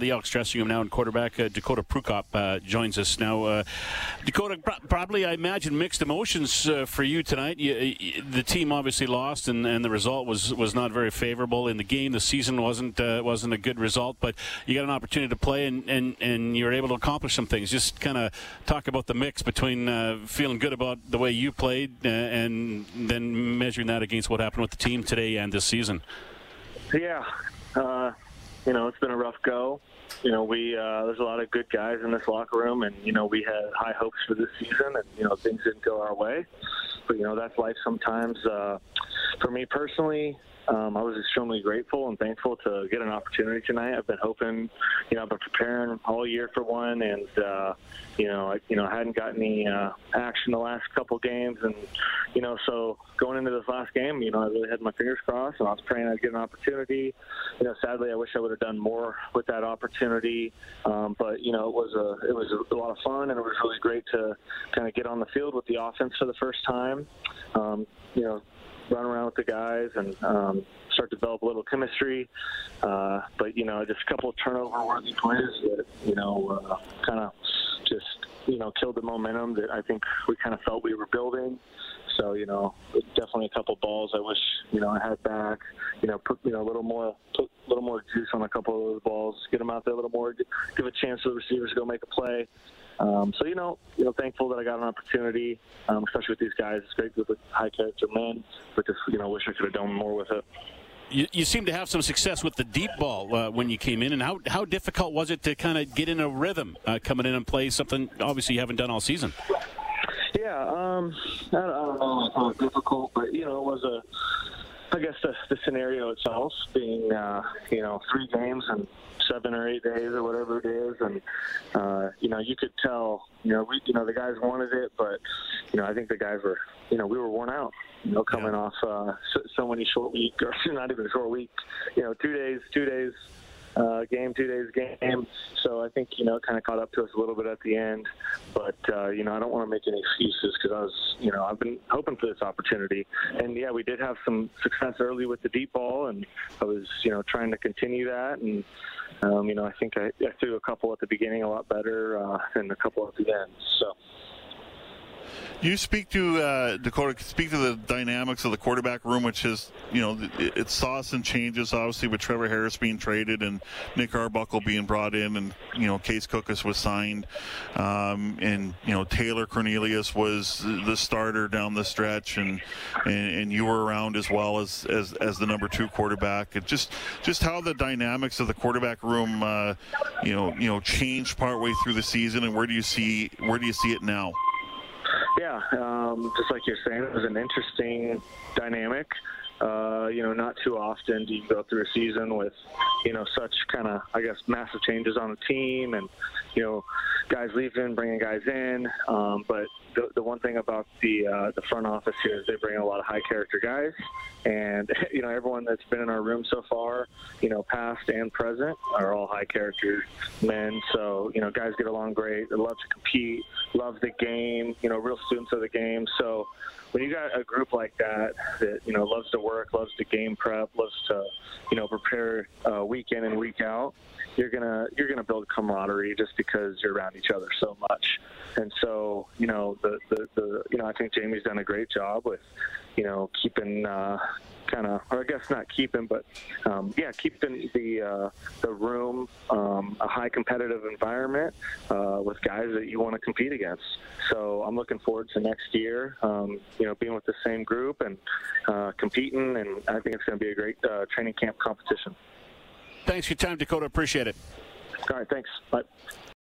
The Elks dressing room now, and quarterback uh, Dakota Prukop uh, joins us now. Uh, Dakota, probably I imagine mixed emotions uh, for you tonight. You, you, the team obviously lost, and, and the result was, was not very favorable in the game. The season wasn't uh, wasn't a good result, but you got an opportunity to play, and, and, and you were able to accomplish some things. Just kind of talk about the mix between uh, feeling good about the way you played, and then measuring that against what happened with the team today and this season. Yeah you know, it's been a rough go. You know, we uh, there's a lot of good guys in this locker room, and you know, we had high hopes for this season, and you know, things didn't go our way. But you know, that's life sometimes. Uh, for me personally, um, I was extremely grateful and thankful to get an opportunity tonight. I've been hoping, you know, I've been preparing all year for one, and uh, you know, I, you know, I hadn't gotten any uh, action the last couple games, and you know, so going into this last game, you know, I really had my fingers crossed, and I was praying I'd get an opportunity. You know, sadly, I wish I would have done more with that opportunity, um, but you know, it was a it was a lot of fun, and it was really great to kind of get on the field with the offense for the first time. Um, you know, run around with the guys and um, start to develop a little chemistry. Uh, but you know, just a couple of turnover-worthy plays that you know uh, kind of just you know killed the momentum that I think we kind of felt we were building. So you know, definitely a couple balls I wish you know I had back. You know, put you know a little more, put a little more juice on a couple of those balls, get them out there a little more, give a chance to the receivers to go make a play. Um, so you know, you know, thankful that I got an opportunity, um, especially with these guys. It's great with high character men, but just you know, wish I could have done more with it. You, you seem to have some success with the deep ball uh, when you came in, and how how difficult was it to kind of get in a rhythm uh, coming in and play something obviously you haven't done all season? Yeah, um, I, don't, I don't know how difficult, but you know, it was a I guess the, the scenario itself being, uh, you know, three games and seven or eight days or whatever it is, and uh, you know, you could tell, you know, we, you know, the guys wanted it, but you know, I think the guys were, you know, we were worn out, you know, coming yeah. off uh, so, so many short week or not even a short week, you know, two days, two days uh, game, two days game. So I think you know it kind of caught up to us a little bit at the end. But uh, you know I don't want to make any excuses because I was you know I've been hoping for this opportunity. And yeah, we did have some success early with the deep ball, and I was you know trying to continue that. And um, you know I think I, I threw a couple at the beginning a lot better uh, than a couple at the end. So. You speak to uh, Dakota. Speak to the dynamics of the quarterback room, which is, you know, it, it saw some changes. Obviously, with Trevor Harris being traded and Nick Arbuckle being brought in, and you know, Case Cookus was signed, um, and you know, Taylor Cornelius was the starter down the stretch, and and, and you were around as well as, as as the number two quarterback. It just just how the dynamics of the quarterback room, uh, you know, you know, changed partway through the season, and where do you see where do you see it now? Yeah, um, just like you're saying, it was an interesting dynamic. Uh, you know, not too often do you go through a season with, you know, such kind of, I guess, massive changes on the team and, you know, guys leaving, bringing guys in. Um, but the, the one thing about the uh, the front office here is they bring a lot of high character guys, and you know everyone that's been in our room so far, you know past and present, are all high character men. So you know guys get along great. They love to compete, love the game. You know real students of the game. So when you got a group like that that you know loves to work, loves to game prep, loves to you know prepare uh, week in and week out, you're gonna you're gonna build camaraderie just because you're around each other so much. And so you know the the, the you know I think Jamie's done a great job with you know keeping. Uh, kind of, or I guess not keeping, but um, yeah, keeping the uh, the room um, a high competitive environment uh, with guys that you want to compete against. So I'm looking forward to next year. Um, you know, being with the same group and uh, competing, and I think it's going to be a great uh, training camp competition. Thanks for your time, Dakota. Appreciate it. All right, thanks. Bye.